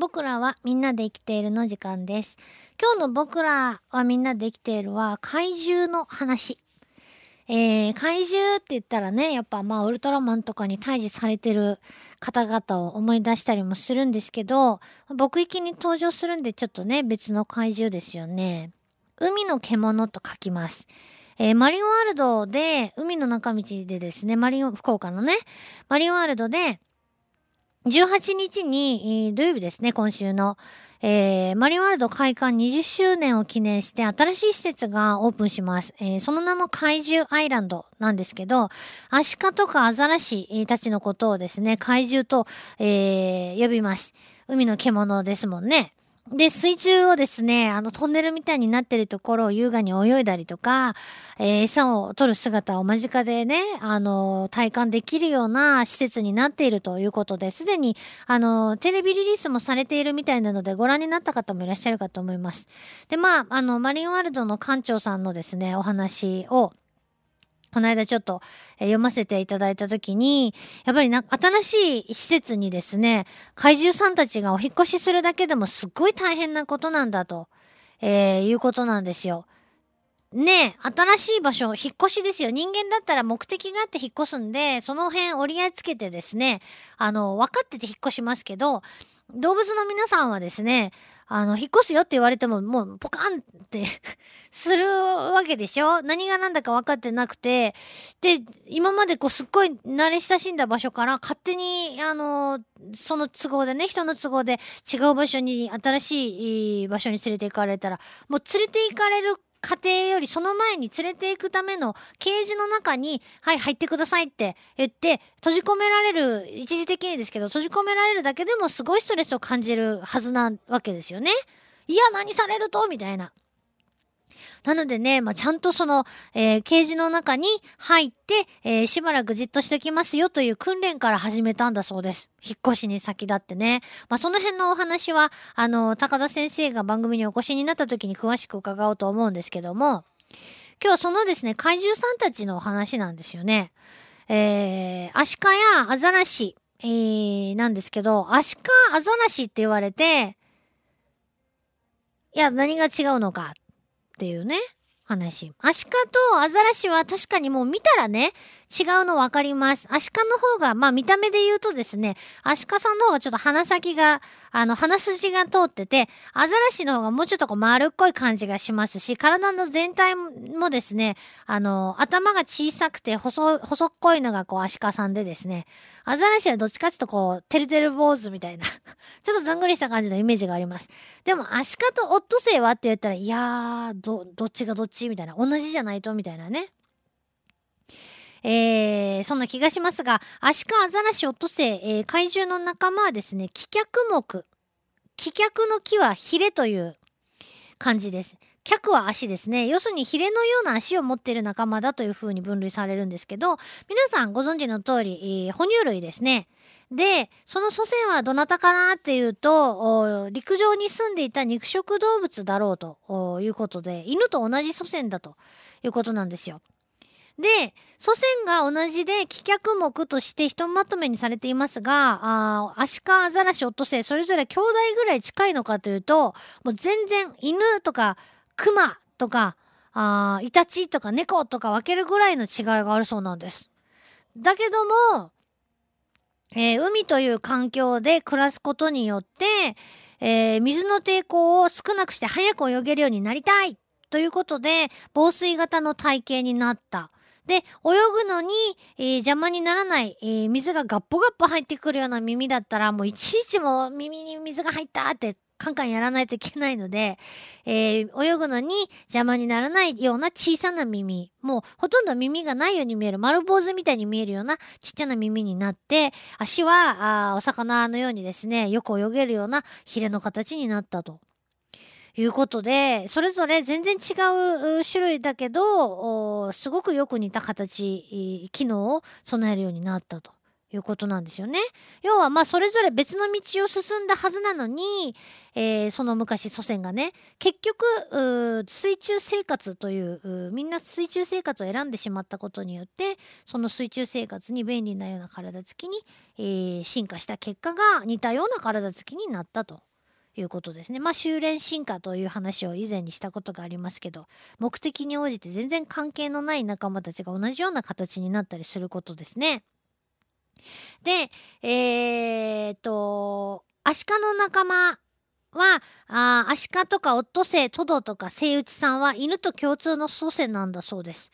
僕らはみんなで生きているの時間です。今日の僕らはみんなで生きているは怪獣の話。えー、怪獣って言ったらね、やっぱまあウルトラマンとかに退治されてる方々を思い出したりもするんですけど、僕域に登場するんでちょっとね、別の怪獣ですよね。海の獣と書きます。えー、マリンワールドで、海の中道でですね、マリン、福岡のね、マリンワールドで、18日に、土曜日ですね、今週の、えー、マリンワールド開館20周年を記念して新しい施設がオープンします。えー、その名も怪獣アイランドなんですけど、アシカとかアザラシたちのことをですね、怪獣と、えー、呼びます。海の獣ですもんね。で、水中をですね、あのトンネルみたいになってるところを優雅に泳いだりとか、えー、餌を取る姿を間近でね、あの、体感できるような施設になっているということで、すでに、あの、テレビリリースもされているみたいなので、ご覧になった方もいらっしゃるかと思います。で、まあ、あの、マリンワールドの館長さんのですね、お話を、この間ちょっと、読ませていただいたときに、やっぱりな、新しい施設にですね、怪獣さんたちがお引越しするだけでもすっごい大変なことなんだと、えー、いうことなんですよ。ねえ、新しい場所、引っ越しですよ。人間だったら目的があって引っ越すんで、その辺折り合いつけてですね、あの、分かってて引っ越しますけど、動物の皆さんはですね、あの、引っ越すよって言われても、もう、ポカンってするわけでしょ？何が何だか分かってなくて、で、今までこう、すっごい慣れ親しんだ場所から、勝手に、あの、その都合でね、人の都合で違う場所に、新しい場所に連れて行かれたら、もう連れて行かれる家庭よりその前に連れていくためのケージの中に、はい、入ってくださいって言って、閉じ込められる、一時的にですけど、閉じ込められるだけでもすごいストレスを感じるはずなわけですよね。いや、何されると？みたいな。なのでね、まあ、ちゃんとその、えー、ケージの中に入って、えー、しばらくじっとしておきますよという訓練から始めたんだそうです。引っ越しに先立ってね。まあ、その辺のお話は、あの、高田先生が番組にお越しになった時に詳しく伺おうと思うんですけども、今日はそのですね、怪獣さんたちのお話なんですよね。えー、アシカやアザラシ、えー、なんですけど、アシカ、アザラシって言われて、いや、何が違うのかっていうね、話。アシカとアザラシは確かにもう見たらね、違うの分かります。アシカの方が、まあ見た目で言うとですね、アシカさんの方がちょっと鼻先が、あの、鼻筋が通ってて、アザラシの方がもうちょっとこう丸っこい感じがしますし、体の全体もですね、あの、頭が小さくて細、細っこいのがこうアシカさんでですね、アザラシはどっちかっていうとこう、てるてる坊主みたいな ちょっとずんぐりした感じのイメージがあります。でも、アシカとオットセイはって言ったら、いやー、ど、どっちがどっちみたいな。同じじゃないとみたいなね。えー、そんな気がしますが、アシカ、アザラシ、オットセイ、えー、怪獣の仲間はですね、気脚目。気脚の木はヒレという感じです。脚は足ですね。要するにヒレのような足を持っている仲間だというふうに分類されるんですけど、皆さんご存知の通り、えー、哺乳類ですね。で、その祖先はどなたかなっていうと、陸上に住んでいた肉食動物だろうということで、犬と同じ祖先だということなんですよ。で、祖先が同じで棄却目としてひとまとめにされていますが、あアシカ、アザラシ、オットセイ、それぞれ兄弟ぐらい近いのかというと、もう全然犬とかクマとか、あイタチとか猫とか分けるぐらいの違いがあるそうなんです。だけども、えー、海という環境で暮らすことによって、えー、水の抵抗を少なくして早く泳げるようになりたいということで、防水型の体型になった。で、泳ぐのに、えー、邪魔にならない、えー、水がガッポガッポ入ってくるような耳だったら、もういちいちも耳に水が入ったってカンカンやらないといけないので、えー、泳ぐのに邪魔にならないような小さな耳、もうほとんど耳がないように見える、丸坊主みたいに見えるようなちっちゃな耳になって、足はあお魚のようにですね、よく泳げるようなヒレの形になったと。いうことで、それぞれ全然違う種類だけど、すごくよく似た形、機能を備えるようになったと。いうことなんですよね。要はまあそれぞれ別の道を進んだはずなのに、えー、その昔祖先がね結局水中生活というみんな水中生活を選んでしまったことによってその水中生活に便利なような体つきに、えー、進化した結果が似たような体つきになったということですね。まあ修練進化という話を以前にしたことがありますけど目的に応じて全然関係のない仲間たちが同じような形になったりすることですね。でえー、っとアシカの仲間は、あアシカとかオットセイ、トドとかセイウチさんは犬と共通の祖先なんだそうです。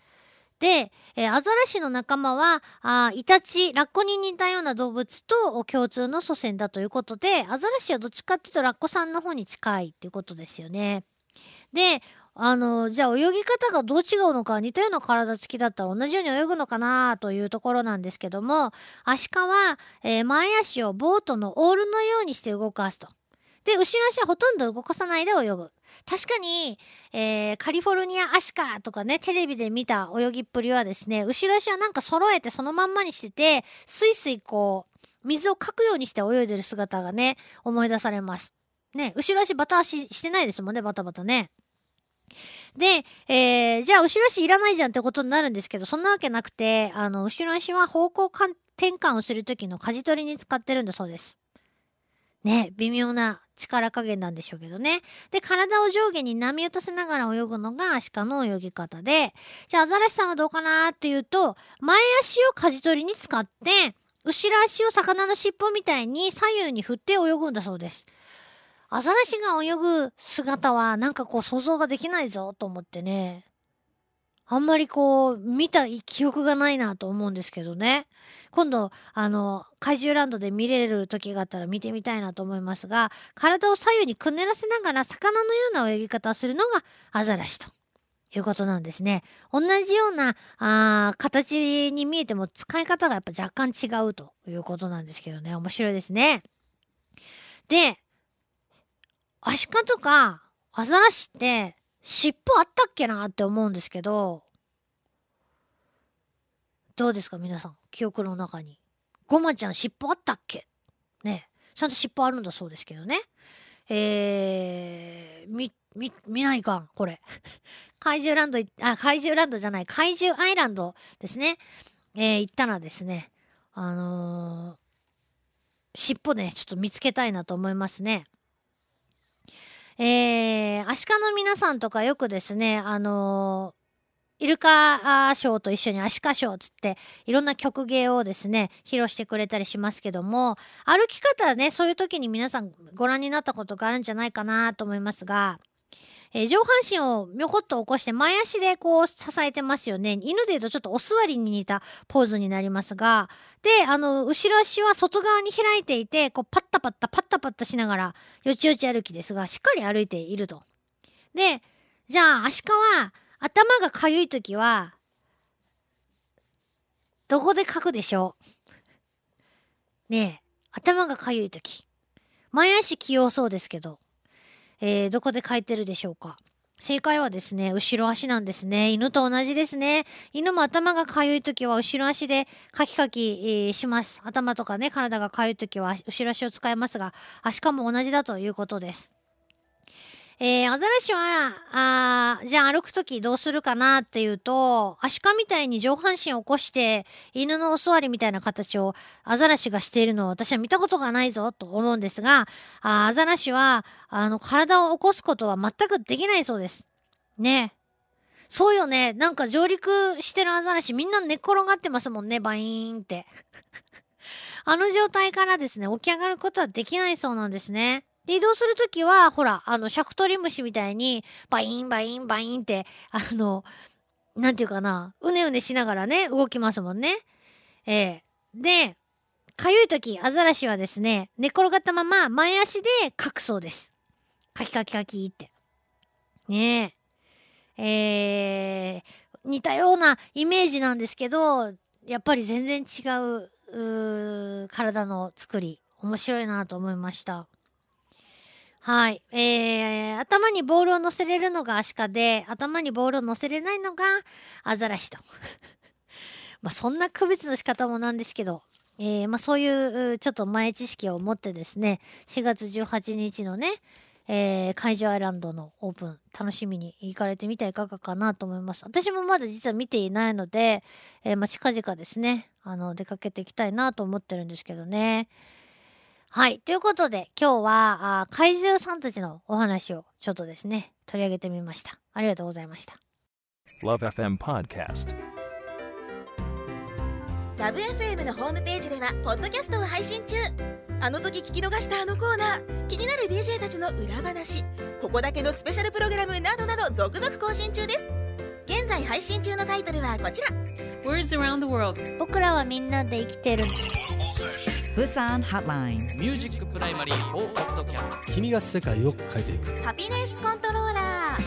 で、えー、アザラシの仲間は、あイタチ、ラッコに似たような動物と共通の祖先だということで、アザラシはどっちかっていうとラッコさんの方に近いっていうことですよね。で、あの、じゃあ泳ぎ方がどう違うのか、似たような体つきだったら同じように泳ぐのかなというところなんですけども、アシカは、えー、前足をボートのオールのようにして動かすと。で、後ろ足はほとんど動かさないで泳ぐ。確かに、えー、カリフォルニアアシカとかね、テレビで見た泳ぎっぷりはですね、後ろ足はなんか揃えてそのまんまにしてて、スイスイこう、水をかくようにして泳いでる姿がね、思い出されます。ね、後ろ足バタ足してないですもんね、バタバタね。で、えー、じゃあ後ろ足いらないじゃんってことになるんですけど、そんなわけなくて、あの、後ろ足は方向転換をするときの舵取りに使ってるんだそうです。ね、微妙な力加減なんでしょうけどね。で、体を上下に波打たせながら泳ぐのがアシカの泳ぎ方で、じゃあアザラシさんはどうかなっていうと、前足を舵取りに使って、後ろ足を魚の尻尾みたいに左右に振って泳ぐんだそうです。アザラシが泳ぐ姿はなんかこう想像ができないぞと思ってね。あんまりこう、見た記憶がないなと思うんですけどね。今度、あの、怪獣ランドで見れる時があったら見てみたいなと思いますが、体を左右にくねらせながら魚のような泳ぎ方をするのがアザラシと。いうことなんですね。同じようなあ形に見えても使い方がやっぱ若干違うということなんですけどね。面白いですね。で、アシカとかアザラシって尻尾あったっけなって思うんですけど、どうですか皆さん？記憶の中に。ごまちゃん尻尾あったっけ？ね。ちゃんと尻尾あるんだそうですけどね。えー、み、み、見ないかん、これ。怪獣ランド、あ、怪獣ランドじゃない、怪獣アイランドですね。えー、行ったらですね、あのー、尻尾ね、ちょっと見つけたいなと思いますね。えー、アシカの皆さんとかよくですね、あのー、イルカショーと一緒にアシカショーつって、いろんな曲芸をですね、披露してくれたりしますけども、歩き方ね、そういう時に皆さんご覧になったことがあるんじゃないかなと思いますが、えー、上半身をみょこっと起こして前足でこう支えてますよね。犬で言うとちょっとお座りに似たポーズになりますが、で、あの、後ろ足は外側に開いていて、こうパッタパッタパッタパッタしながらよちよち歩きですが、しっかり歩いていると。で、じゃあ、アシカは頭がかゆい時は、どこで書くでしょう？ねえ、頭がかゆい時。前足器用そうですけど、えー、どこで書いてるでしょうか？正解はですね、後ろ足なんですね。犬と同じですね。犬も頭がかゆいときは後ろ足でカキカキ、します。頭とかね、体がかゆいときは後ろ足を使いますが、足かも同じだということです。えー、アザラシは、あじゃあ歩くときどうするかなっていうと、アシカみたいに上半身を起こして、犬のお座りみたいな形をアザラシがしているのを私は見たことがないぞと思うんですが、あアザラシは、あの、体を起こすことは全くできないそうです。ね。そうよね。なんか上陸してるアザラシみんな寝っ転がってますもんね、バイーンって。あの状態からですね、起き上がることはできないそうなんですね。で、移動するときは、ほら、あの、シャクトリムシみたいに、バインバインバインって、あの、なんていうかな、うねうねしながらね、動きますもんね。ええー、で、かゆいとき、アザラシはですね、寝転がったまま前足で書くそうです。カキカキカキって。ねえ。えー、似たようなイメージなんですけど、やっぱり全然違う、う体の作り、面白いなと思いました。はい。えー、頭にボールを乗せれるのがアシカで、頭にボールを乗せれないのがアザラシと。まあ、そんな区別の仕方もなんですけど、えー、まあ、そういうちょっと前知識を持ってですね、4月18日のね、えー、海上アイランドのオープン、楽しみに行かれてみてはいかがかなと思います。私もまだ実は見ていないので、えー、まあ、近々ですね、あの、出かけていきたいなと思ってるんですけどね。はい。ということで、今日は、あー怪獣さんたちのお話をちょっとですね、取り上げてみました。ありがとうございました。Love FM Podcast. Love FM のホームページではポッドキャストを配信中あの時聞き逃したあのコーナー気になる DJ たちの裏話ここだけのスペシャルプログラムなどなど続々更新中です現在配信中のタイトルはこちら Words around the world. 僕らはみんなで生きてる。Busan Hotline. Music Primary for Podcast 君が世界を変えていく。 Happiness Controller。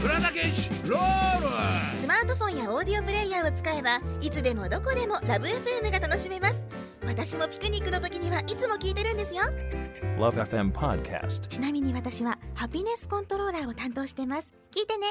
スマートフォンやオーディオプレイヤーを使えばいつでもどこでもラブ f m が楽しめます。私もピクニックの時にはいつも聞いてるんですよ。Love FM Podcast. ちなみに私はハピネスコントローラーを担当してます。聞いてね